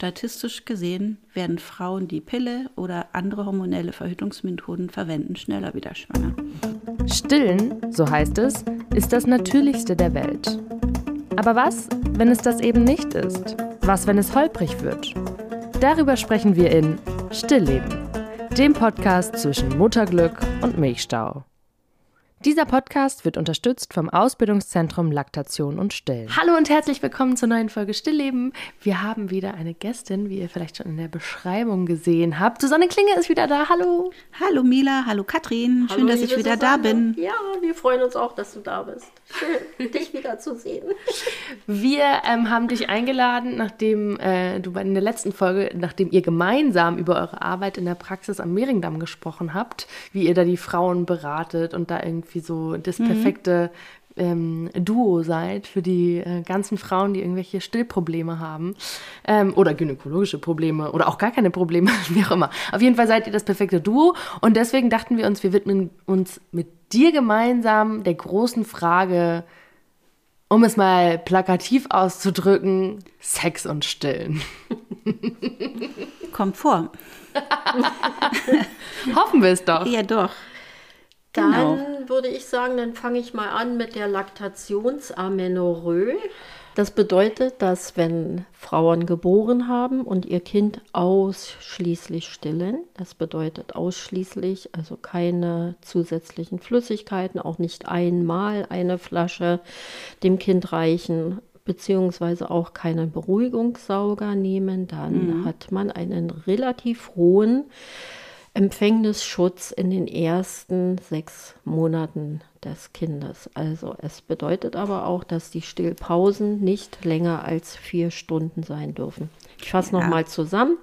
Statistisch gesehen werden Frauen, die Pille oder andere hormonelle Verhütungsmethoden verwenden, schneller wieder schwanger. Stillen, so heißt es, ist das Natürlichste der Welt. Aber was, wenn es das eben nicht ist? Was, wenn es holprig wird? Darüber sprechen wir in Stillleben, dem Podcast zwischen Mutterglück und Milchstau. Dieser Podcast wird unterstützt vom Ausbildungszentrum Laktation und Stillen. Hallo und herzlich willkommen zur neuen Folge Stillleben. Wir haben wieder eine Gästin, wie ihr vielleicht schon in der Beschreibung gesehen habt. Susanne Klinge ist wieder da. Hallo. Hallo Mila, hallo Katrin. Schön, dass ich wieder Susanne. da bin. Ja, wir freuen uns auch, dass du da bist. Schön, dich wiederzusehen. Wir ähm, haben dich eingeladen, nachdem äh, du in der letzten Folge, nachdem ihr gemeinsam über eure Arbeit in der Praxis am Mehringdamm gesprochen habt, wie ihr da die Frauen beratet und da irgendwie irgendwie so das mhm. perfekte ähm, Duo seid für die äh, ganzen Frauen, die irgendwelche Stillprobleme haben ähm, oder gynäkologische Probleme oder auch gar keine Probleme, wie auch immer. Auf jeden Fall seid ihr das perfekte Duo und deswegen dachten wir uns, wir widmen uns mit dir gemeinsam der großen Frage, um es mal plakativ auszudrücken, Sex und Stillen. Kommt vor. Hoffen wir es doch. Ja, doch. Dann genau. würde ich sagen, dann fange ich mal an mit der Laktationsamenorrhoe. Das bedeutet, dass wenn Frauen geboren haben und ihr Kind ausschließlich stillen, das bedeutet ausschließlich, also keine zusätzlichen Flüssigkeiten, auch nicht einmal eine Flasche dem Kind reichen, beziehungsweise auch keinen Beruhigungssauger nehmen, dann mhm. hat man einen relativ hohen Empfängnisschutz in den ersten sechs Monaten des Kindes. Also es bedeutet aber auch, dass die Stillpausen nicht länger als vier Stunden sein dürfen. Ich fasse ja. nochmal zusammen.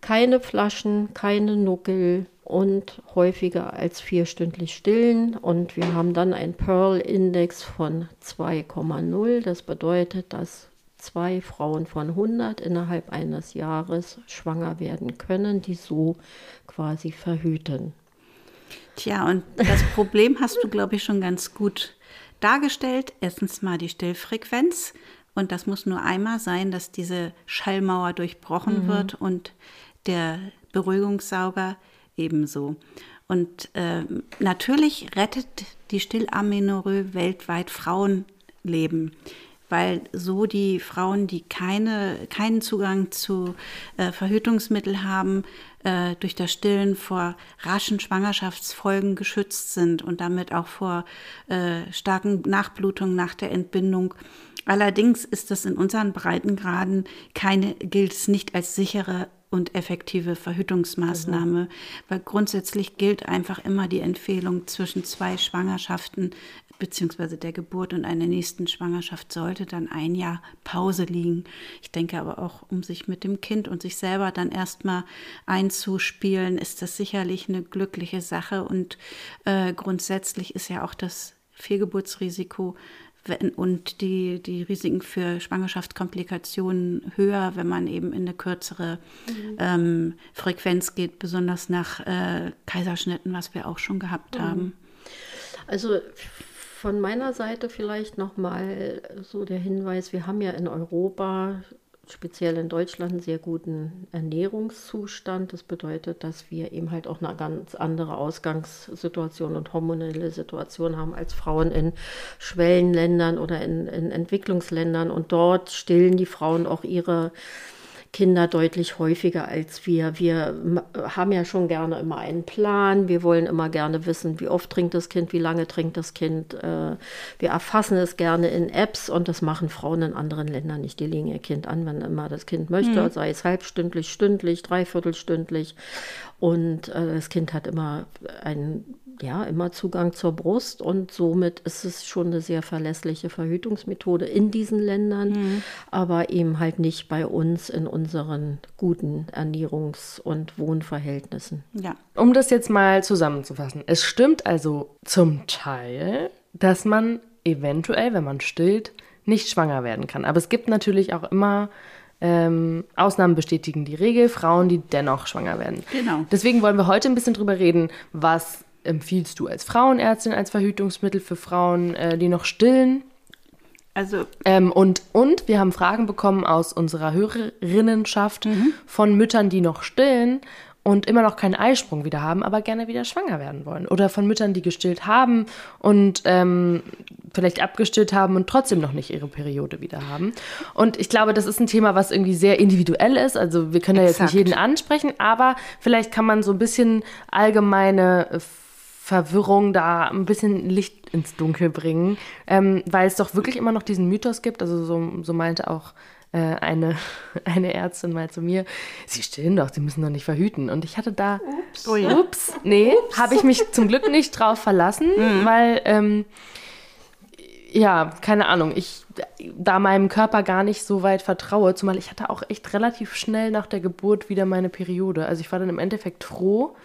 Keine Flaschen, keine Nuckel und häufiger als vierstündlich stillen. Und wir haben dann einen Pearl-Index von 2,0. Das bedeutet, dass zwei Frauen von 100 innerhalb eines Jahres schwanger werden können, die so quasi verhüten. Tja, und das Problem hast du, glaube ich, schon ganz gut dargestellt. Erstens mal die Stillfrequenz. Und das muss nur einmal sein, dass diese Schallmauer durchbrochen mhm. wird und der Beruhigungssauger ebenso. Und äh, natürlich rettet die Stillamenorrhoe weltweit Frauenleben weil so die Frauen, die keine, keinen Zugang zu äh, Verhütungsmitteln haben, äh, durch das Stillen vor raschen Schwangerschaftsfolgen geschützt sind und damit auch vor äh, starken Nachblutungen nach der Entbindung. Allerdings ist das in unseren Breitengraden keine, gilt es nicht als sichere und effektive Verhütungsmaßnahme, mhm. weil grundsätzlich gilt einfach immer die Empfehlung zwischen zwei Schwangerschaften beziehungsweise der Geburt und einer nächsten Schwangerschaft sollte dann ein Jahr Pause liegen. Ich denke aber auch, um sich mit dem Kind und sich selber dann erstmal einzuspielen, ist das sicherlich eine glückliche Sache und äh, grundsätzlich ist ja auch das Fehlgeburtsrisiko und die, die Risiken für Schwangerschaftskomplikationen höher, wenn man eben in eine kürzere mhm. ähm, Frequenz geht, besonders nach äh, Kaiserschnitten, was wir auch schon gehabt mhm. haben. Also von meiner Seite vielleicht nochmal so der Hinweis, wir haben ja in Europa, speziell in Deutschland, einen sehr guten Ernährungszustand. Das bedeutet, dass wir eben halt auch eine ganz andere Ausgangssituation und hormonelle Situation haben als Frauen in Schwellenländern oder in, in Entwicklungsländern. Und dort stillen die Frauen auch ihre Kinder deutlich häufiger als wir. Wir haben ja schon gerne immer einen Plan. Wir wollen immer gerne wissen, wie oft trinkt das Kind, wie lange trinkt das Kind. Äh, wir erfassen es gerne in Apps und das machen Frauen in anderen Ländern nicht. Die legen ihr Kind an, wenn immer das Kind möchte, mhm. sei es halbstündlich, stündlich, dreiviertelstündlich. Und äh, das Kind hat immer einen ja, immer Zugang zur Brust und somit ist es schon eine sehr verlässliche Verhütungsmethode in diesen Ländern, mhm. aber eben halt nicht bei uns in unseren guten Ernährungs- und Wohnverhältnissen. Ja. Um das jetzt mal zusammenzufassen, es stimmt also zum Teil, dass man eventuell, wenn man stillt, nicht schwanger werden kann. Aber es gibt natürlich auch immer ähm, Ausnahmen bestätigen die Regel, Frauen, die dennoch schwanger werden. Genau. Deswegen wollen wir heute ein bisschen drüber reden, was empfiehlst du als Frauenärztin als Verhütungsmittel für Frauen, äh, die noch stillen? Also ähm, und, und wir haben Fragen bekommen aus unserer Hörerinnenschaft mhm. von Müttern, die noch stillen und immer noch keinen Eisprung wieder haben, aber gerne wieder schwanger werden wollen. Oder von Müttern, die gestillt haben und ähm, vielleicht abgestillt haben und trotzdem noch nicht ihre Periode wieder haben. Und ich glaube, das ist ein Thema, was irgendwie sehr individuell ist. Also wir können ja jetzt nicht jeden ansprechen, aber vielleicht kann man so ein bisschen allgemeine Verwirrung da ein bisschen Licht ins Dunkel bringen, ähm, weil es doch wirklich immer noch diesen Mythos gibt. Also so, so meinte auch äh, eine, eine Ärztin mal zu mir, Sie stillen doch, Sie müssen doch nicht verhüten. Und ich hatte da, ups, oh ja. ups nee, habe ich mich zum Glück nicht drauf verlassen, mhm. weil, ähm, ja, keine Ahnung, ich da meinem Körper gar nicht so weit vertraue, zumal ich hatte auch echt relativ schnell nach der Geburt wieder meine Periode. Also ich war dann im Endeffekt froh,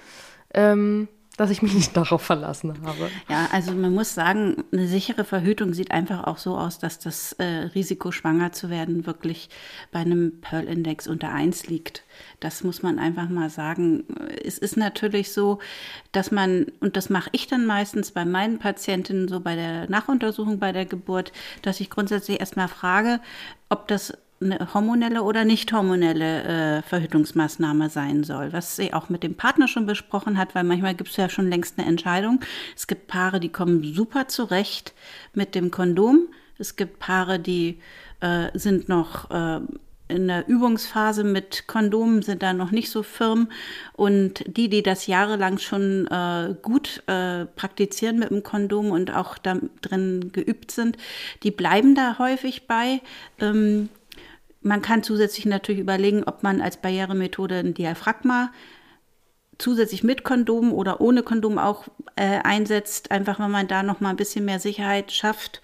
ähm, dass ich mich nicht darauf verlassen habe. Ja, also man muss sagen, eine sichere Verhütung sieht einfach auch so aus, dass das äh, Risiko, schwanger zu werden, wirklich bei einem Pearl-Index unter 1 liegt. Das muss man einfach mal sagen. Es ist natürlich so, dass man, und das mache ich dann meistens bei meinen Patientinnen so bei der Nachuntersuchung bei der Geburt, dass ich grundsätzlich erstmal frage, ob das eine hormonelle oder nicht hormonelle äh, Verhütungsmaßnahme sein soll, was sie auch mit dem Partner schon besprochen hat, weil manchmal gibt es ja schon längst eine Entscheidung. Es gibt Paare, die kommen super zurecht mit dem Kondom. Es gibt Paare, die äh, sind noch äh, in der Übungsphase mit Kondomen sind da noch nicht so firm und die, die das jahrelang schon äh, gut äh, praktizieren mit dem Kondom und auch da drin geübt sind, die bleiben da häufig bei. Ähm, man kann zusätzlich natürlich überlegen, ob man als Barrieremethode ein Diaphragma zusätzlich mit Kondom oder ohne Kondom auch äh, einsetzt, einfach wenn man da noch mal ein bisschen mehr Sicherheit schafft.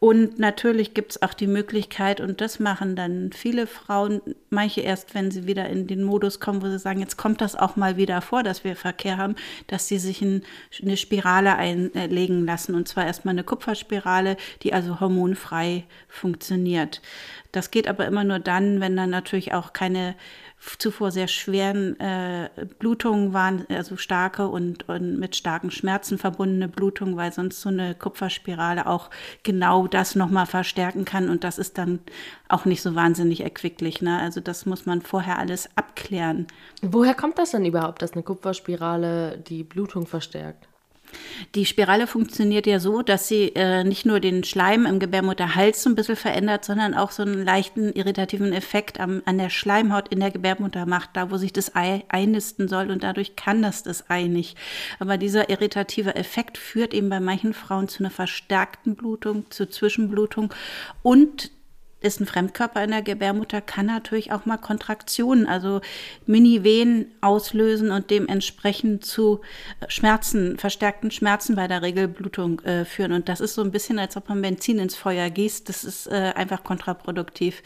Und natürlich gibt es auch die Möglichkeit, und das machen dann viele Frauen, manche erst, wenn sie wieder in den Modus kommen, wo sie sagen, jetzt kommt das auch mal wieder vor, dass wir Verkehr haben, dass sie sich ein, eine Spirale einlegen lassen. Und zwar erstmal eine Kupferspirale, die also hormonfrei funktioniert. Das geht aber immer nur dann, wenn dann natürlich auch keine zuvor sehr schweren äh, Blutungen waren, also starke und, und mit starken Schmerzen verbundene Blutungen, weil sonst so eine Kupferspirale auch genau das nochmal verstärken kann und das ist dann auch nicht so wahnsinnig erquicklich. Ne? Also das muss man vorher alles abklären. Woher kommt das denn überhaupt, dass eine Kupferspirale die Blutung verstärkt? Die Spirale funktioniert ja so, dass sie äh, nicht nur den Schleim im Gebärmutterhals ein bisschen verändert, sondern auch so einen leichten irritativen Effekt am, an der Schleimhaut in der Gebärmutter macht, da wo sich das Ei einnisten soll und dadurch kann das das Ei nicht. Aber dieser irritative Effekt führt eben bei manchen Frauen zu einer verstärkten Blutung, zu Zwischenblutung und ist ein Fremdkörper in der Gebärmutter, kann natürlich auch mal Kontraktionen, also Mini-Wehen auslösen und dementsprechend zu Schmerzen, verstärkten Schmerzen bei der Regelblutung äh, führen. Und das ist so ein bisschen, als ob man Benzin ins Feuer gießt. Das ist äh, einfach kontraproduktiv.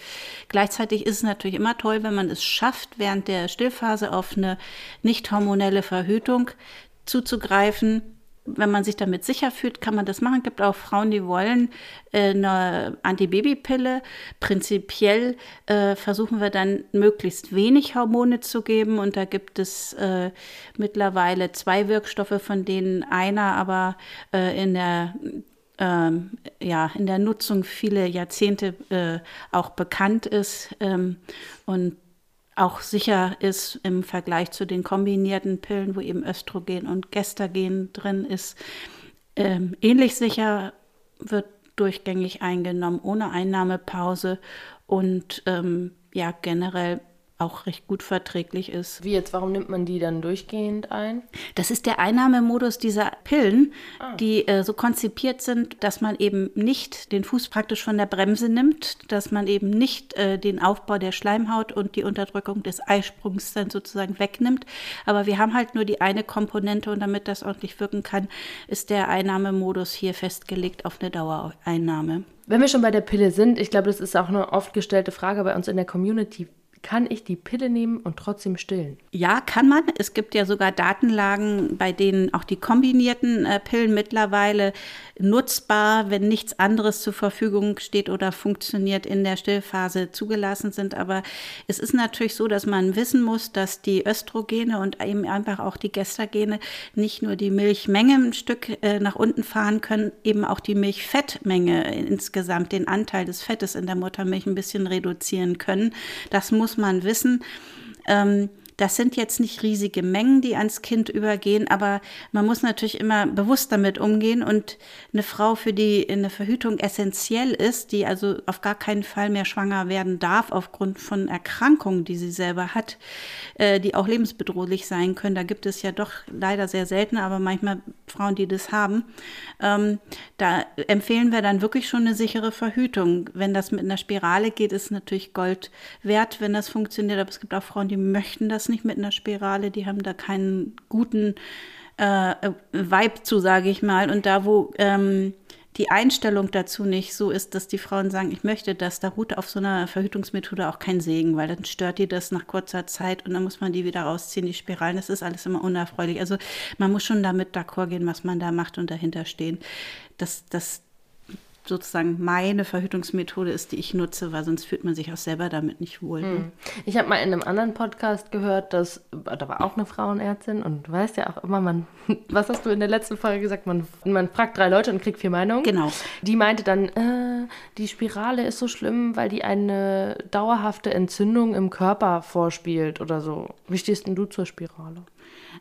Gleichzeitig ist es natürlich immer toll, wenn man es schafft, während der Stillphase auf eine nicht hormonelle Verhütung zuzugreifen wenn man sich damit sicher fühlt, kann man das machen. Es gibt auch Frauen, die wollen äh, eine Antibabypille. Prinzipiell äh, versuchen wir dann möglichst wenig Hormone zu geben. Und da gibt es äh, mittlerweile zwei Wirkstoffe, von denen einer aber äh, in der ähm, ja, in der Nutzung viele Jahrzehnte äh, auch bekannt ist. Ähm, und auch sicher ist im Vergleich zu den kombinierten Pillen, wo eben Östrogen und Gestagen drin ist. Ähm, ähnlich sicher wird durchgängig eingenommen, ohne Einnahmepause und ähm, ja, generell auch recht gut verträglich ist. Wie jetzt, warum nimmt man die dann durchgehend ein? Das ist der Einnahmemodus dieser Pillen, ah. die äh, so konzipiert sind, dass man eben nicht den Fuß praktisch von der Bremse nimmt, dass man eben nicht äh, den Aufbau der Schleimhaut und die Unterdrückung des Eisprungs dann sozusagen wegnimmt. Aber wir haben halt nur die eine Komponente und damit das ordentlich wirken kann, ist der Einnahmemodus hier festgelegt auf eine Dauereinnahme. Wenn wir schon bei der Pille sind, ich glaube, das ist auch eine oft gestellte Frage bei uns in der Community kann ich die Pille nehmen und trotzdem stillen? Ja, kann man. Es gibt ja sogar Datenlagen, bei denen auch die kombinierten äh, Pillen mittlerweile nutzbar, wenn nichts anderes zur Verfügung steht oder funktioniert, in der Stillphase zugelassen sind. Aber es ist natürlich so, dass man wissen muss, dass die Östrogene und eben einfach auch die Gestagene nicht nur die Milchmenge ein Stück äh, nach unten fahren können, eben auch die Milchfettmenge insgesamt, den Anteil des Fettes in der Muttermilch ein bisschen reduzieren können. Das muss man wissen. Ähm, das sind jetzt nicht riesige Mengen, die ans Kind übergehen, aber man muss natürlich immer bewusst damit umgehen. Und eine Frau, für die eine Verhütung essentiell ist, die also auf gar keinen Fall mehr schwanger werden darf aufgrund von Erkrankungen, die sie selber hat, äh, die auch lebensbedrohlich sein können. Da gibt es ja doch leider sehr selten, aber manchmal Frauen, die das haben. Ähm, da empfehlen wir dann wirklich schon eine sichere Verhütung. Wenn das mit einer Spirale geht, ist natürlich Gold wert, wenn das funktioniert. Aber es gibt auch Frauen, die möchten das das nicht mit einer Spirale, die haben da keinen guten äh, Vibe zu, sage ich mal. Und da, wo ähm, die Einstellung dazu nicht so ist, dass die Frauen sagen, ich möchte das, da ruht auf so einer Verhütungsmethode auch kein Segen, weil dann stört die das nach kurzer Zeit und dann muss man die wieder rausziehen, die Spiralen. Das ist alles immer unerfreulich. Also man muss schon damit d'accord gehen, was man da macht und dahinter stehen. Das, das, sozusagen meine Verhütungsmethode ist, die ich nutze, weil sonst fühlt man sich auch selber damit nicht wohl. Ne? Hm. Ich habe mal in einem anderen Podcast gehört, dass da war auch eine Frauenärztin und du weißt ja auch immer, man, was hast du in der letzten Folge gesagt? Man, man fragt drei Leute und kriegt vier Meinungen. Genau. Die meinte dann, äh, die Spirale ist so schlimm, weil die eine dauerhafte Entzündung im Körper vorspielt oder so. Wie stehst denn du zur Spirale?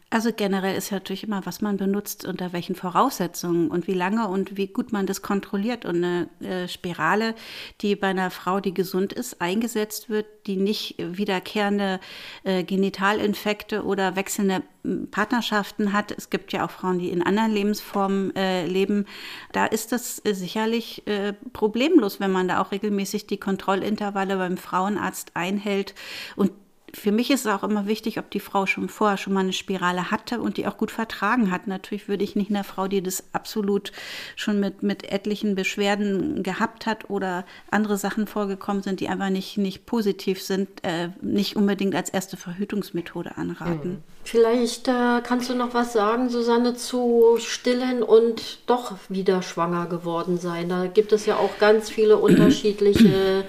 Also generell ist ja natürlich immer, was man benutzt, unter welchen Voraussetzungen und wie lange und wie gut man das kontrolliert. Und eine äh, Spirale, die bei einer Frau, die gesund ist, eingesetzt wird, die nicht wiederkehrende äh, Genitalinfekte oder wechselnde hm, Partnerschaften hat. Es gibt ja auch Frauen, die in anderen Lebensformen äh, leben. Da ist das äh, sicherlich äh, problemlos, wenn man da auch regelmäßig die Kontrollintervalle beim Frauenarzt einhält und für mich ist es auch immer wichtig, ob die Frau schon vorher schon mal eine Spirale hatte und die auch gut vertragen hat. Natürlich würde ich nicht einer Frau, die das absolut schon mit, mit etlichen Beschwerden gehabt hat oder andere Sachen vorgekommen sind, die einfach nicht, nicht positiv sind, äh, nicht unbedingt als erste Verhütungsmethode anraten. Mhm. Vielleicht äh, kannst du noch was sagen, Susanne, zu stillen und doch wieder schwanger geworden sein. Da gibt es ja auch ganz viele unterschiedliche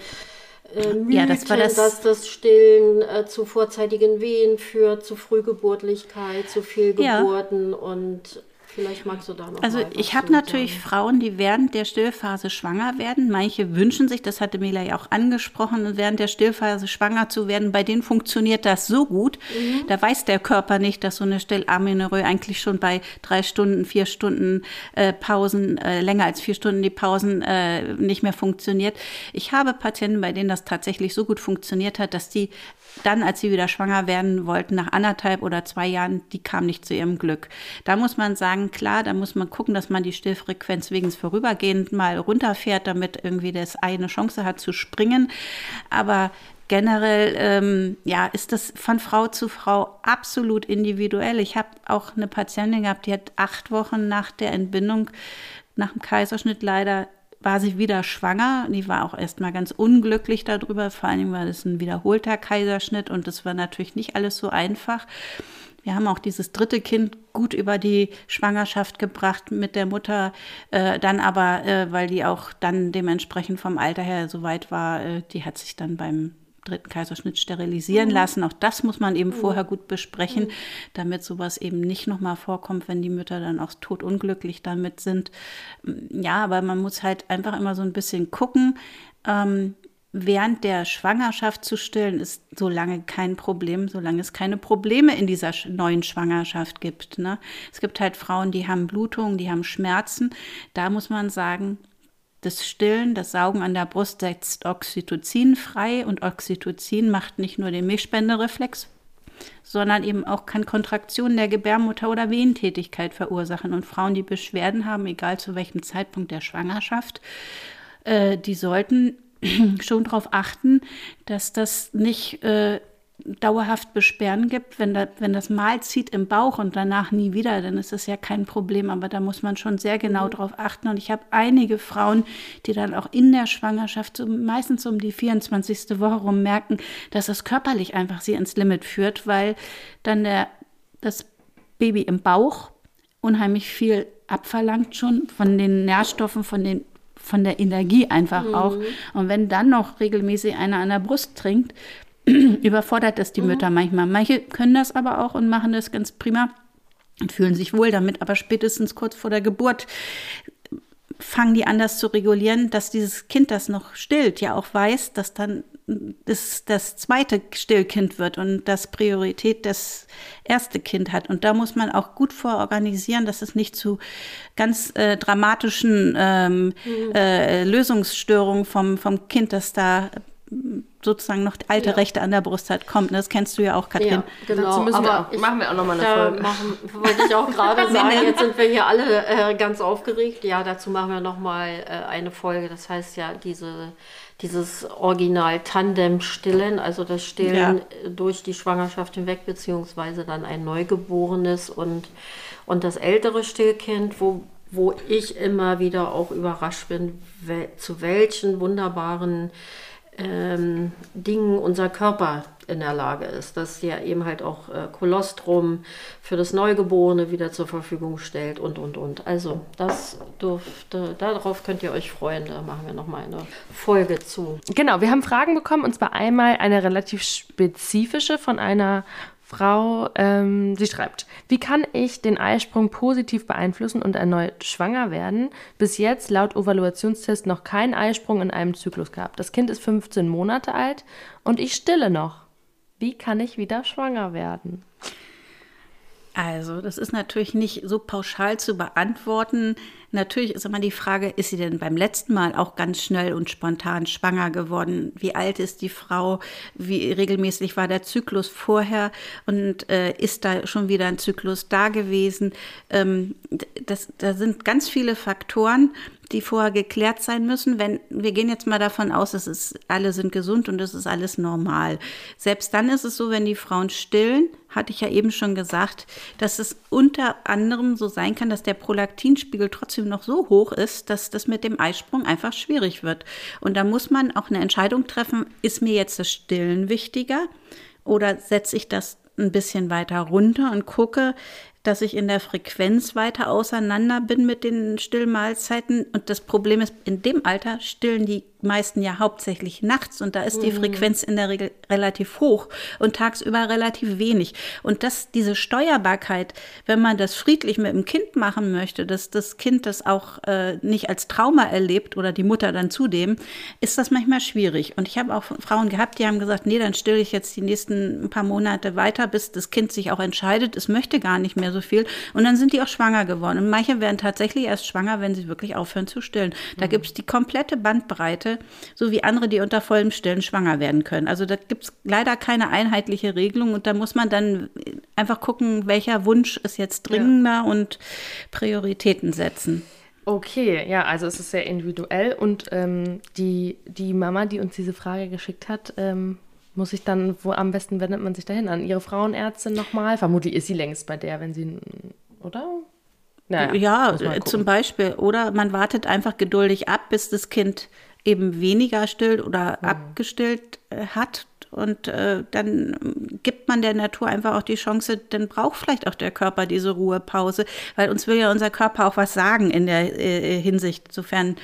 äh, Mythen, ja, das war das dass das Stillen äh, zu vorzeitigen Wehen führt, zu Frühgeburtlichkeit, zu Fehlgeburten ja. und Vielleicht magst du da noch Also ich habe natürlich sagen. Frauen, die während der Stillphase schwanger werden. Manche wünschen sich, das hatte Mela ja auch angesprochen, während der Stillphase schwanger zu werden. Bei denen funktioniert das so gut. Mhm. Da weiß der Körper nicht, dass so eine Stillamenorrhoe eigentlich schon bei drei Stunden, vier Stunden äh, Pausen, äh, länger als vier Stunden die Pausen äh, nicht mehr funktioniert. Ich habe Patienten, bei denen das tatsächlich so gut funktioniert hat, dass die dann, als sie wieder schwanger werden wollten, nach anderthalb oder zwei Jahren, die kam nicht zu ihrem Glück. Da muss man sagen, klar, da muss man gucken, dass man die Stillfrequenz wegen vorübergehend mal runterfährt, damit irgendwie das Ei eine Chance hat zu springen. Aber generell ähm, ja, ist das von Frau zu Frau absolut individuell. Ich habe auch eine Patientin gehabt, die hat acht Wochen nach der Entbindung, nach dem Kaiserschnitt leider war sie wieder schwanger. Die war auch erstmal ganz unglücklich darüber. Vor allem war das ein wiederholter Kaiserschnitt und das war natürlich nicht alles so einfach. Wir haben auch dieses dritte Kind gut über die Schwangerschaft gebracht mit der Mutter, äh, dann aber, äh, weil die auch dann dementsprechend vom Alter her so weit war, äh, die hat sich dann beim dritten Kaiserschnitt sterilisieren mhm. lassen. Auch das muss man eben mhm. vorher gut besprechen, mhm. damit sowas eben nicht nochmal vorkommt, wenn die Mütter dann auch totunglücklich damit sind. Ja, aber man muss halt einfach immer so ein bisschen gucken. Ähm, während der Schwangerschaft zu stillen, ist so lange kein Problem, solange es keine Probleme in dieser neuen Schwangerschaft gibt. Ne? Es gibt halt Frauen, die haben Blutungen, die haben Schmerzen. Da muss man sagen, das Stillen, das Saugen an der Brust setzt Oxytocin frei und Oxytocin macht nicht nur den Milchspendereflex, sondern eben auch kann Kontraktionen der Gebärmutter oder Wehentätigkeit verursachen. Und Frauen, die Beschwerden haben, egal zu welchem Zeitpunkt der Schwangerschaft, äh, die sollten schon darauf achten, dass das nicht äh, dauerhaft Beschwerden gibt, wenn, da, wenn das mal zieht im Bauch und danach nie wieder, dann ist das ja kein Problem. Aber da muss man schon sehr genau mhm. drauf achten. Und ich habe einige Frauen, die dann auch in der Schwangerschaft, so meistens um die 24. Woche rum, merken, dass es körperlich einfach sie ins Limit führt, weil dann der, das Baby im Bauch unheimlich viel abverlangt schon von den Nährstoffen, von den von der Energie einfach mhm. auch. Und wenn dann noch regelmäßig einer an der Brust trinkt, überfordert das die mhm. Mütter manchmal. Manche können das aber auch und machen das ganz prima und fühlen sich wohl damit, aber spätestens kurz vor der Geburt fangen die an, das zu regulieren, dass dieses Kind, das noch stillt, ja auch weiß, dass dann das, das zweite Stillkind wird und das Priorität das erste Kind hat. Und da muss man auch gut vororganisieren, dass es nicht zu ganz äh, dramatischen ähm, mhm. äh, Lösungsstörungen vom, vom Kind, das da sozusagen noch alte ja. Rechte an der Brust hat, kommt. Das kennst du ja auch, Katrin. Ja, genau. Dazu müssen Aber wir auch, ich, machen wir auch nochmal eine Folge. Machen, wollte ich auch gerade sagen, jetzt sind wir hier alle äh, ganz aufgeregt. Ja, dazu machen wir nochmal äh, eine Folge. Das heißt ja, diese, dieses Original Tandem-Stillen, also das Stillen ja. durch die Schwangerschaft hinweg, beziehungsweise dann ein Neugeborenes und, und das ältere Stillkind, wo wo ich immer wieder auch überrascht bin, zu welchen wunderbaren ähm, Dingen unser Körper in der Lage ist, dass der eben halt auch äh, Kolostrum für das Neugeborene wieder zur Verfügung stellt und, und, und. Also das dürfte, darauf könnt ihr euch freuen, da machen wir nochmal eine Folge zu. Genau, wir haben Fragen bekommen und zwar einmal eine relativ spezifische von einer Frau, ähm, sie schreibt, wie kann ich den Eisprung positiv beeinflussen und erneut schwanger werden? Bis jetzt laut Evaluationstest noch kein Eisprung in einem Zyklus gehabt. Das Kind ist 15 Monate alt und ich stille noch. Wie kann ich wieder schwanger werden? Also, das ist natürlich nicht so pauschal zu beantworten. Natürlich ist immer die Frage, ist sie denn beim letzten Mal auch ganz schnell und spontan schwanger geworden? Wie alt ist die Frau? Wie regelmäßig war der Zyklus vorher? Und äh, ist da schon wieder ein Zyklus da gewesen? Ähm, das, da sind ganz viele Faktoren die vorher geklärt sein müssen. Wenn wir gehen jetzt mal davon aus, es alle sind gesund und es ist alles normal. Selbst dann ist es so, wenn die Frauen stillen, hatte ich ja eben schon gesagt, dass es unter anderem so sein kann, dass der Prolaktinspiegel trotzdem noch so hoch ist, dass das mit dem Eisprung einfach schwierig wird. Und da muss man auch eine Entscheidung treffen, ist mir jetzt das Stillen wichtiger oder setze ich das ein bisschen weiter runter und gucke, dass ich in der Frequenz weiter auseinander bin mit den Stillmahlzeiten. Und das Problem ist, in dem Alter stillen die meisten ja hauptsächlich nachts und da ist die mhm. Frequenz in der Regel relativ hoch und tagsüber relativ wenig. Und das, diese Steuerbarkeit, wenn man das friedlich mit dem Kind machen möchte, dass das Kind das auch äh, nicht als Trauma erlebt oder die Mutter dann zudem, ist das manchmal schwierig. Und ich habe auch Frauen gehabt, die haben gesagt, nee, dann stille ich jetzt die nächsten paar Monate weiter, bis das Kind sich auch entscheidet, es möchte gar nicht mehr so viel. Und dann sind die auch schwanger geworden. Und manche werden tatsächlich erst schwanger, wenn sie wirklich aufhören zu stillen. Da mhm. gibt es die komplette Bandbreite so wie andere, die unter vollem Stillen schwanger werden können. Also da gibt es leider keine einheitliche Regelung und da muss man dann einfach gucken, welcher Wunsch ist jetzt dringender ja. und Prioritäten setzen. Okay, ja, also es ist sehr individuell und ähm, die, die Mama, die uns diese Frage geschickt hat, ähm, muss ich dann, wo am besten wendet man sich dahin? An ihre Frauenärztin nochmal? Vermutlich ist sie längst bei der, wenn sie, oder? Naja, ja, zum Beispiel. Oder man wartet einfach geduldig ab, bis das Kind eben weniger stillt oder mhm. abgestillt äh, hat. Und äh, dann gibt man der Natur einfach auch die Chance, dann braucht vielleicht auch der Körper diese Ruhepause, weil uns will ja unser Körper auch was sagen in der äh, Hinsicht. Insofern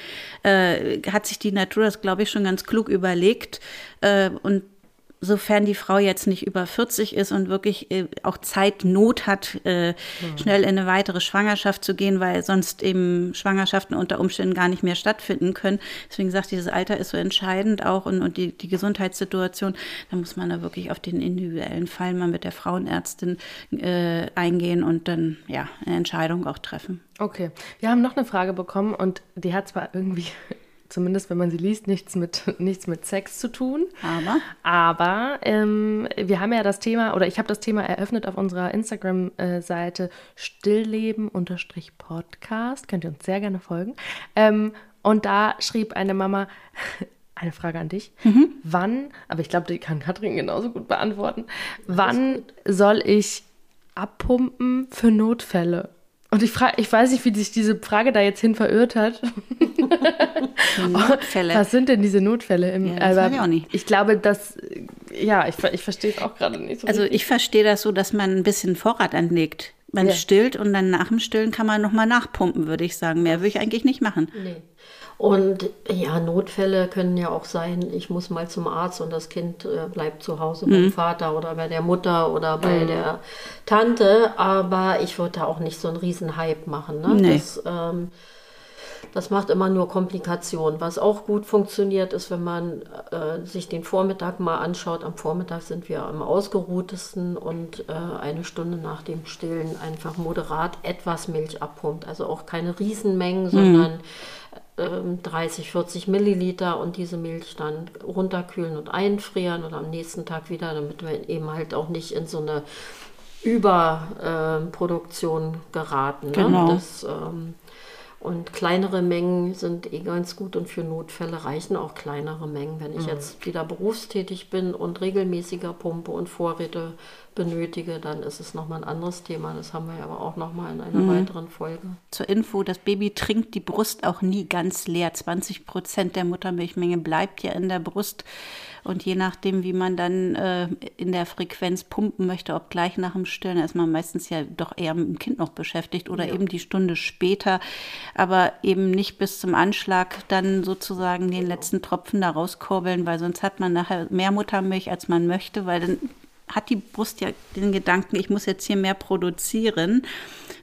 äh, hat sich die Natur das, glaube ich, schon ganz klug überlegt. Äh, und sofern die Frau jetzt nicht über 40 ist und wirklich äh, auch Zeitnot hat, äh, mhm. schnell in eine weitere Schwangerschaft zu gehen, weil sonst eben Schwangerschaften unter Umständen gar nicht mehr stattfinden können. Deswegen sagt dieses Alter ist so entscheidend auch und, und die, die Gesundheitssituation. Da muss man da wirklich auf den individuellen Fall mal mit der Frauenärztin äh, eingehen und dann ja eine Entscheidung auch treffen. Okay, wir haben noch eine Frage bekommen und die hat zwar irgendwie zumindest wenn man sie liest, nichts mit, nichts mit Sex zu tun. Aber? Aber ähm, wir haben ja das Thema, oder ich habe das Thema eröffnet auf unserer Instagram-Seite Stillleben-Podcast. Könnt ihr uns sehr gerne folgen. Ähm, und da schrieb eine Mama, Eine Frage an dich. Mhm. Wann, aber ich glaube, die kann Katrin genauso gut beantworten. Wann soll ich abpumpen für Notfälle? Und ich frage, ich weiß nicht, wie sich diese Frage da jetzt hin verirrt hat. Notfälle. Was sind denn diese Notfälle? Im, ja, das weiß ich auch nicht. Ich glaube, dass, ja, ich, ich verstehe es auch gerade nicht so. Also richtig. ich verstehe das so, dass man ein bisschen Vorrat anlegt. Man ja. stillt und dann nach dem Stillen kann man nochmal nachpumpen, würde ich sagen. Mehr würde ich eigentlich nicht machen. Nee. Und ja, Notfälle können ja auch sein, ich muss mal zum Arzt und das Kind äh, bleibt zu Hause mhm. beim Vater oder bei der Mutter oder bei mhm. der Tante. Aber ich würde da auch nicht so einen riesen Hype machen. Ne? Nee. Das, ähm, das macht immer nur Komplikationen. Was auch gut funktioniert, ist, wenn man äh, sich den Vormittag mal anschaut. Am Vormittag sind wir am ausgeruhtesten und äh, eine Stunde nach dem Stillen einfach moderat etwas Milch abpumpt. Also auch keine Riesenmengen, mhm. Sondern 30, ähm, 40 Milliliter und diese Milch dann runterkühlen und einfrieren und am nächsten Tag wieder, damit wir eben halt auch nicht in so eine Überproduktion geraten. Ne? Genau. Das, ähm, und kleinere Mengen sind eh ganz gut und für Notfälle reichen auch kleinere Mengen. Wenn ich mhm. jetzt wieder berufstätig bin und regelmäßiger pumpe und Vorräte benötige, dann ist es nochmal ein anderes Thema. Das haben wir ja aber auch nochmal in einer mhm. weiteren Folge. Zur Info, das Baby trinkt die Brust auch nie ganz leer. 20 Prozent der Muttermilchmenge bleibt ja in der Brust. Und je nachdem, wie man dann äh, in der Frequenz pumpen möchte, ob gleich nach dem Stillen, ist man meistens ja doch eher mit dem Kind noch beschäftigt oder ja. eben die Stunde später, aber eben nicht bis zum Anschlag dann sozusagen den genau. letzten Tropfen da rauskurbeln, weil sonst hat man nachher mehr Muttermilch, als man möchte, weil dann hat die Brust ja den Gedanken, ich muss jetzt hier mehr produzieren.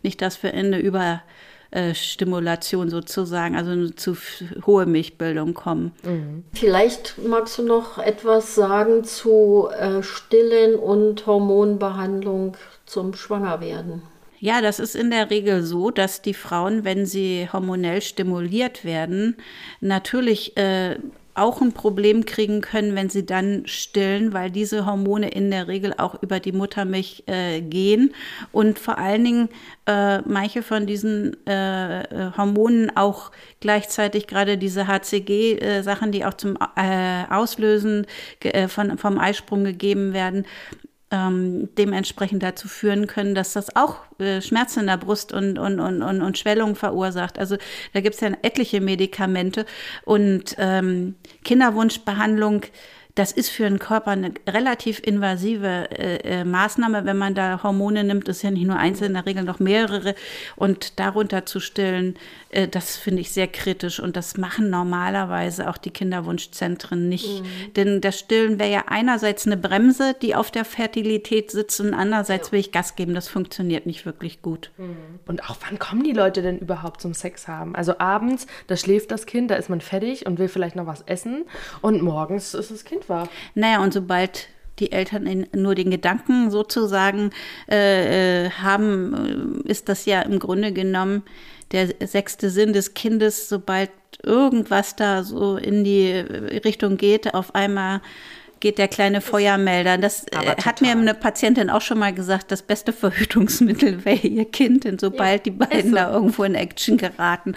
Nicht, dass wir in eine Überstimulation sozusagen, also zu hohe Milchbildung kommen. Mhm. Vielleicht magst du noch etwas sagen zu äh, Stillen und Hormonbehandlung zum Schwangerwerden. Ja, das ist in der Regel so, dass die Frauen, wenn sie hormonell stimuliert werden, natürlich äh, auch ein Problem kriegen können, wenn sie dann stillen, weil diese Hormone in der Regel auch über die Muttermilch äh, gehen. Und vor allen Dingen äh, manche von diesen äh, Hormonen auch gleichzeitig gerade diese HCG-Sachen, die auch zum äh, Auslösen äh, von, vom Eisprung gegeben werden, ähm, dementsprechend dazu führen können, dass das auch äh, Schmerzen in der Brust und, und, und, und, und Schwellung verursacht. Also da gibt es ja etliche Medikamente und ähm, Kinderwunschbehandlung das ist für den Körper eine relativ invasive äh, äh, Maßnahme, wenn man da Hormone nimmt. Ist ja nicht nur eins, in der Regel noch mehrere. Und darunter zu stillen, äh, das finde ich sehr kritisch. Und das machen normalerweise auch die Kinderwunschzentren nicht. Mhm. Denn das Stillen wäre ja einerseits eine Bremse, die auf der Fertilität sitzt, und andererseits ja. will ich Gas geben. Das funktioniert nicht wirklich gut. Mhm. Und auch wann kommen die Leute denn überhaupt zum Sex haben? Also abends, da schläft das Kind, da ist man fertig und will vielleicht noch was essen. Und morgens ist das Kind war. Naja, und sobald die Eltern nur den Gedanken sozusagen äh, äh, haben, äh, ist das ja im Grunde genommen der sechste Sinn des Kindes, sobald irgendwas da so in die Richtung geht, auf einmal geht der kleine Feuermelder. Das äh, hat mir eine Patientin auch schon mal gesagt, das beste Verhütungsmittel wäre ihr Kind. Denn sobald ja, die beiden so. da irgendwo in Action geraten,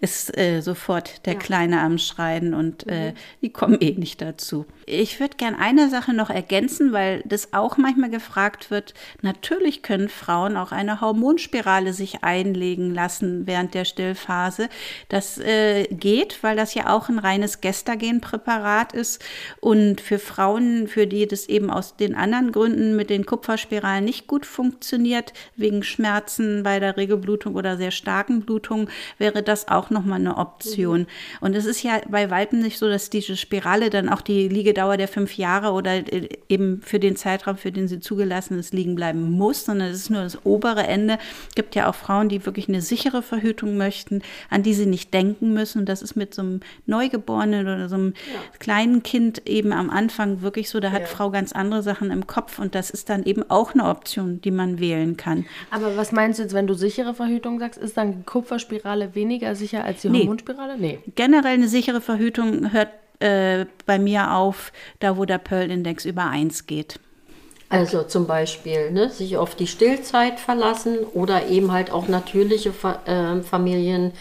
ist äh, sofort der ja. Kleine am Schreien und äh, mhm. äh, die kommen eh nicht dazu. Ich würde gern eine Sache noch ergänzen, weil das auch manchmal gefragt wird. Natürlich können Frauen auch eine Hormonspirale sich einlegen lassen während der Stillphase. Das äh, geht, weil das ja auch ein reines Gestagenpräparat ist und für Frauen Frauen, für die das eben aus den anderen Gründen mit den Kupferspiralen nicht gut funktioniert, wegen Schmerzen bei der Regelblutung oder sehr starken Blutung, wäre das auch nochmal eine Option. Mhm. Und es ist ja bei Weitem nicht so, dass diese Spirale dann auch die Liegedauer der fünf Jahre oder äh, eben für den Zeitraum, für den sie zugelassen ist, liegen bleiben muss, sondern es ist nur das obere Ende. Es gibt ja auch Frauen, die wirklich eine sichere Verhütung möchten, an die sie nicht denken müssen. Und das ist mit so einem Neugeborenen oder so einem ja. kleinen Kind eben am Anfang Anfang wirklich so, da hat ja. Frau ganz andere Sachen im Kopf und das ist dann eben auch eine Option, die man wählen kann. Aber was meinst du jetzt, wenn du sichere Verhütung sagst, ist dann die Kupferspirale weniger sicher als die nee. Hormonspirale? Nee. Generell eine sichere Verhütung hört äh, bei mir auf, da wo der Pearl-Index über 1 geht. Also zum Beispiel ne, sich auf die Stillzeit verlassen oder eben halt auch natürliche Fa äh, Familien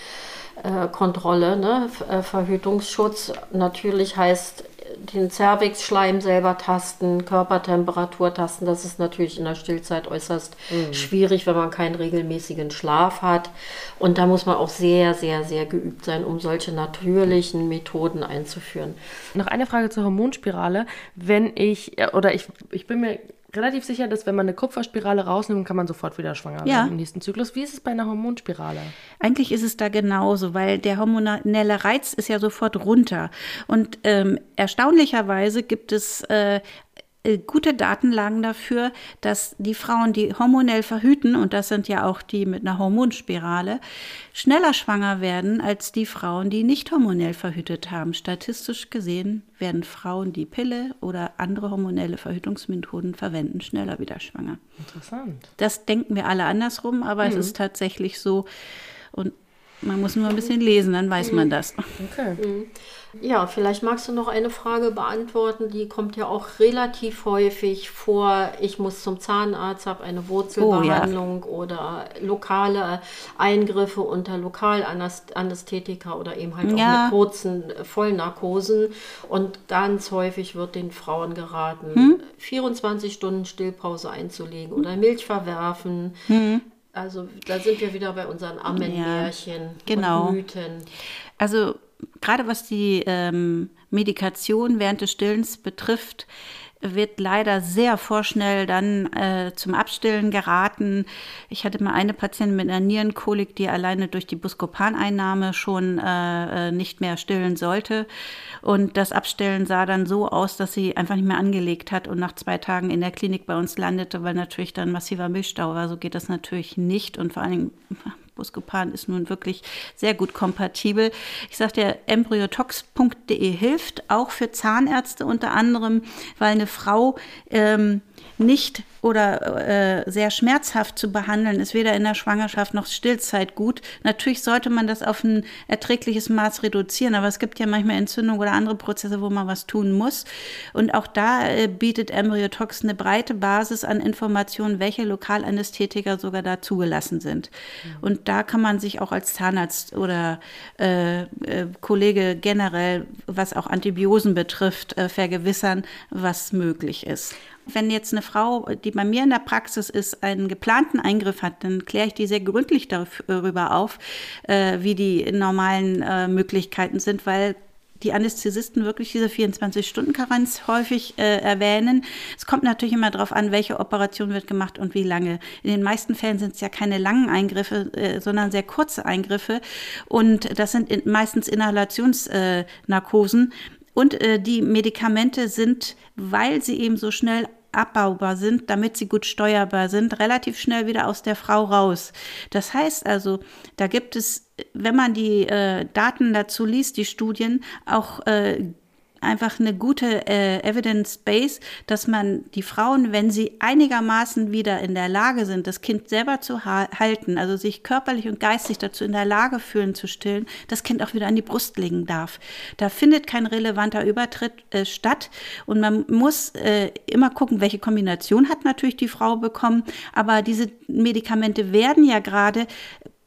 äh, Kontrolle, ne? Äh, Verhütungsschutz. Natürlich heißt den Cervixschleim selber tasten, Körpertemperatur tasten. Das ist natürlich in der Stillzeit äußerst mhm. schwierig, wenn man keinen regelmäßigen Schlaf hat. Und da muss man auch sehr, sehr, sehr geübt sein, um solche natürlichen Methoden einzuführen. Noch eine Frage zur Hormonspirale. Wenn ich, oder ich, ich bin mir relativ sicher, dass wenn man eine Kupferspirale rausnimmt, kann man sofort wieder schwanger ja. werden im nächsten Zyklus. Wie ist es bei einer Hormonspirale? Eigentlich ist es da genauso, weil der hormonelle Reiz ist ja sofort runter. Und ähm, erstaunlicherweise gibt es äh, äh, gute Datenlagen dafür, dass die Frauen, die hormonell verhüten, und das sind ja auch die mit einer Hormonspirale, schneller schwanger werden als die Frauen, die nicht hormonell verhütet haben. Statistisch gesehen werden Frauen, die Pille oder andere hormonelle Verhütungsmethoden verwenden, schneller wieder schwanger. Interessant. Das denken wir alle andersrum, aber mhm. es ist tatsächlich so. Und man muss nur ein bisschen lesen, dann weiß man das. Okay. Mhm. Ja, vielleicht magst du noch eine Frage beantworten, die kommt ja auch relativ häufig vor. Ich muss zum Zahnarzt, habe eine Wurzelbehandlung oh, ja. oder lokale Eingriffe unter Lokalanästhetika oder eben halt ja. auch mit kurzen Vollnarkosen. Und ganz häufig wird den Frauen geraten, hm? 24 Stunden Stillpause einzulegen oder Milch verwerfen. Hm. Also da sind wir wieder bei unseren Ammenmärchen ja, genau. und Mythen. Also gerade was die ähm, Medikation während des Stillens betrifft, wird leider sehr vorschnell dann äh, zum Abstillen geraten. Ich hatte mal eine Patientin mit einer Nierenkolik, die alleine durch die Buscopan-Einnahme schon äh, äh, nicht mehr stillen sollte. Und das Abstillen sah dann so aus, dass sie einfach nicht mehr angelegt hat und nach zwei Tagen in der Klinik bei uns landete, weil natürlich dann massiver Milchstau war. So geht das natürlich nicht. Und vor allen Dingen Buscopan ist nun wirklich sehr gut kompatibel. Ich sagte, embryotox.de hilft auch für Zahnärzte unter anderem, weil eine Frau ähm, nicht oder äh, sehr schmerzhaft zu behandeln ist, weder in der Schwangerschaft noch Stillzeit gut. Natürlich sollte man das auf ein erträgliches Maß reduzieren, aber es gibt ja manchmal Entzündungen oder andere Prozesse, wo man was tun muss. Und auch da äh, bietet Embryotox eine breite Basis an Informationen, welche Lokalanästhetika sogar da zugelassen sind. Mhm. Und da kann man sich auch als Zahnarzt oder äh, äh Kollege generell, was auch Antibiosen betrifft, äh, vergewissern, was möglich ist wenn jetzt eine Frau, die bei mir in der Praxis ist, einen geplanten Eingriff hat, dann kläre ich die sehr gründlich darüber auf, äh, wie die normalen äh, Möglichkeiten sind, weil die Anästhesisten wirklich diese 24-Stunden-Karenz häufig äh, erwähnen. Es kommt natürlich immer darauf an, welche Operation wird gemacht und wie lange. In den meisten Fällen sind es ja keine langen Eingriffe, äh, sondern sehr kurze Eingriffe. Und das sind in, meistens Inhalationsnarkosen. und äh, die Medikamente sind, weil sie eben so schnell abbaubar sind, damit sie gut steuerbar sind, relativ schnell wieder aus der Frau raus. Das heißt also, da gibt es, wenn man die äh, Daten dazu liest, die Studien, auch äh, einfach eine gute äh, Evidence Base, dass man die Frauen, wenn sie einigermaßen wieder in der Lage sind, das Kind selber zu ha halten, also sich körperlich und geistig dazu in der Lage fühlen zu stillen, das Kind auch wieder an die Brust legen darf. Da findet kein relevanter Übertritt äh, statt und man muss äh, immer gucken, welche Kombination hat natürlich die Frau bekommen, aber diese Medikamente werden ja gerade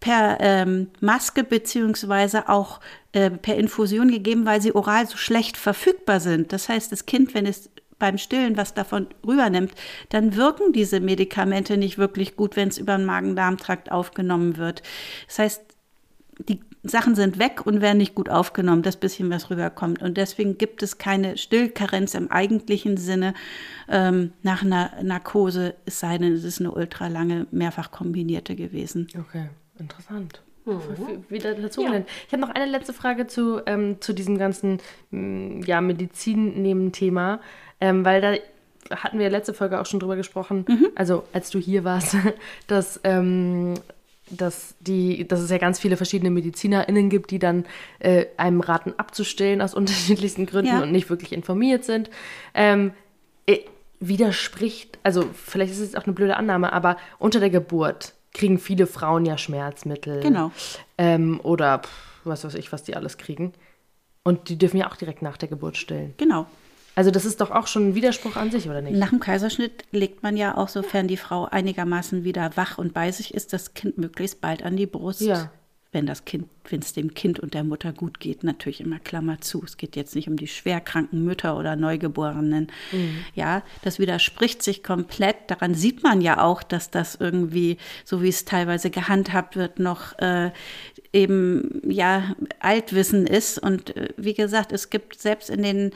per ähm, Maske beziehungsweise auch äh, per Infusion gegeben, weil sie oral so schlecht verfügbar sind. Das heißt, das Kind, wenn es beim Stillen was davon rübernimmt, dann wirken diese Medikamente nicht wirklich gut, wenn es über den Magen-Darm-Trakt aufgenommen wird. Das heißt, die Sachen sind weg und werden nicht gut aufgenommen, das bisschen, was rüberkommt. Und deswegen gibt es keine Stillkarenz im eigentlichen Sinne ähm, nach einer Narkose, es sei denn, es ist eine ultralange, mehrfach kombinierte gewesen. Okay. Interessant. Mhm. Wieder dazu ja. Ich habe noch eine letzte Frage zu, ähm, zu diesem ganzen mm, ja, Medizin neben Thema, ähm, weil da hatten wir letzte Folge auch schon drüber gesprochen, mhm. also als du hier warst, dass, ähm, dass, die, dass es ja ganz viele verschiedene MedizinerInnen gibt, die dann äh, einem raten abzustellen aus unterschiedlichsten Gründen ja. und nicht wirklich informiert sind. Ähm, äh, widerspricht, also vielleicht ist es auch eine blöde Annahme, aber unter der Geburt kriegen viele Frauen ja Schmerzmittel. Genau. Ähm, oder pff, was weiß ich, was die alles kriegen. Und die dürfen ja auch direkt nach der Geburt stillen. Genau. Also das ist doch auch schon ein Widerspruch an sich, oder nicht? Nach dem Kaiserschnitt legt man ja auch, sofern die Frau einigermaßen wieder wach und bei sich ist, das Kind möglichst bald an die Brust. Ja. Wenn das Kind, wenn es dem Kind und der Mutter gut geht, natürlich immer Klammer zu. Es geht jetzt nicht um die schwerkranken Mütter oder Neugeborenen. Mhm. Ja, das widerspricht sich komplett. Daran sieht man ja auch, dass das irgendwie, so wie es teilweise gehandhabt wird, noch äh, eben ja Altwissen ist. Und äh, wie gesagt, es gibt selbst in den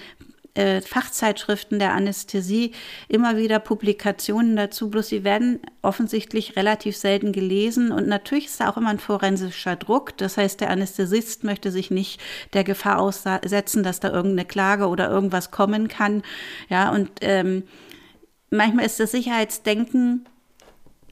äh, Fachzeitschriften der Anästhesie immer wieder Publikationen dazu, bloß sie werden offensichtlich relativ selten gelesen und natürlich ist da auch immer ein forensischer Druck. Das heißt, der Anästhesist möchte sich nicht der Gefahr aussetzen, dass da irgendeine Klage oder irgendwas kommen kann. Ja, und ähm, manchmal ist das Sicherheitsdenken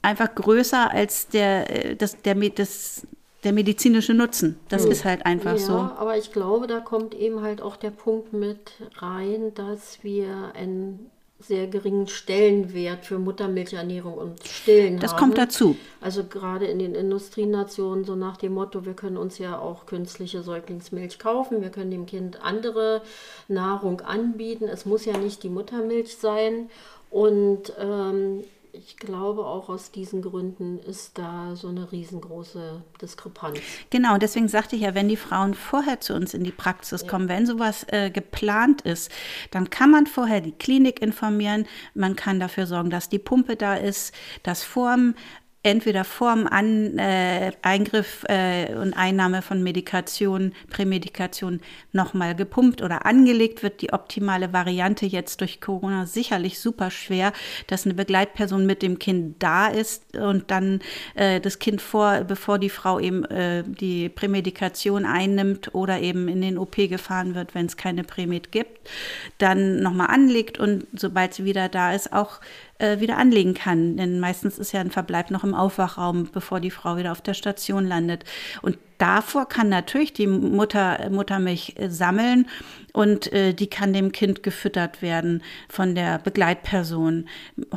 einfach größer als der, äh, das, der, das, der medizinische Nutzen. Das hm. ist halt einfach ja, so. aber ich glaube, da kommt eben halt auch der Punkt mit rein, dass wir einen sehr geringen Stellenwert für Muttermilchernährung und Stillen das haben. kommt dazu. Also gerade in den Industrienationen so nach dem Motto, wir können uns ja auch künstliche Säuglingsmilch kaufen, wir können dem Kind andere Nahrung anbieten. Es muss ja nicht die Muttermilch sein. Und ähm, ich glaube, auch aus diesen Gründen ist da so eine riesengroße Diskrepanz. Genau, deswegen sagte ich ja, wenn die Frauen vorher zu uns in die Praxis ja. kommen, wenn sowas äh, geplant ist, dann kann man vorher die Klinik informieren, man kann dafür sorgen, dass die Pumpe da ist, dass vorm entweder vorm An, äh, Eingriff äh, und Einnahme von Medikation, Prämedikation nochmal gepumpt oder angelegt wird. Die optimale Variante jetzt durch Corona sicherlich super schwer, dass eine Begleitperson mit dem Kind da ist und dann äh, das Kind vor, bevor die Frau eben äh, die Prämedikation einnimmt oder eben in den OP gefahren wird, wenn es keine Prämed gibt, dann nochmal anlegt und sobald sie wieder da ist, auch äh, wieder anlegen kann. Denn meistens ist ja ein Verbleib noch im Aufwachraum, bevor die Frau wieder auf der Station landet. Und davor kann natürlich die Mutter Muttermilch äh, sammeln und äh, die kann dem Kind gefüttert werden von der Begleitperson.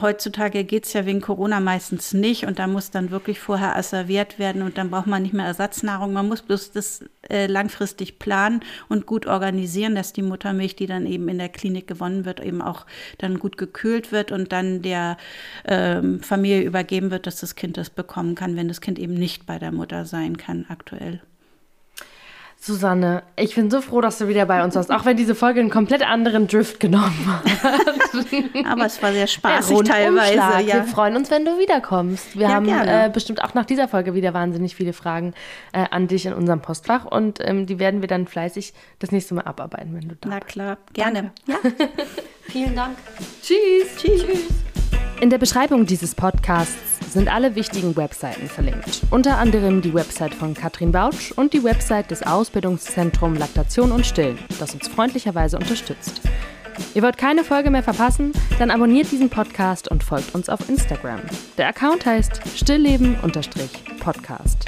Heutzutage geht es ja wegen Corona meistens nicht und da muss dann wirklich vorher asserviert werden und dann braucht man nicht mehr Ersatznahrung. Man muss bloß das äh, langfristig planen und gut organisieren, dass die Muttermilch, die dann eben in der Klinik gewonnen wird, eben auch dann gut gekühlt wird und dann der ähm, Familie übergeben wird, dass das Kind das bekommen kann, wenn das Kind eben nicht bei der Mutter sein kann aktuell. Susanne, ich bin so froh, dass du wieder bei uns warst, auch wenn diese Folge einen komplett anderen Drift genommen hat. Aber es war sehr spaßig teilweise. Ja. Wir freuen uns, wenn du wiederkommst. Wir ja, haben äh, bestimmt auch nach dieser Folge wieder wahnsinnig viele Fragen äh, an dich in unserem Postfach und ähm, die werden wir dann fleißig das nächste Mal abarbeiten, wenn du da bist. Na klar, gerne. Ja. Vielen Dank. Tschüss. Tschüss. Tschüss. In der Beschreibung dieses Podcasts sind alle wichtigen Webseiten verlinkt. Unter anderem die Website von Katrin Bautsch und die Website des Ausbildungszentrums Laktation und Stillen, das uns freundlicherweise unterstützt. Ihr wollt keine Folge mehr verpassen? Dann abonniert diesen Podcast und folgt uns auf Instagram. Der Account heißt stillleben-podcast.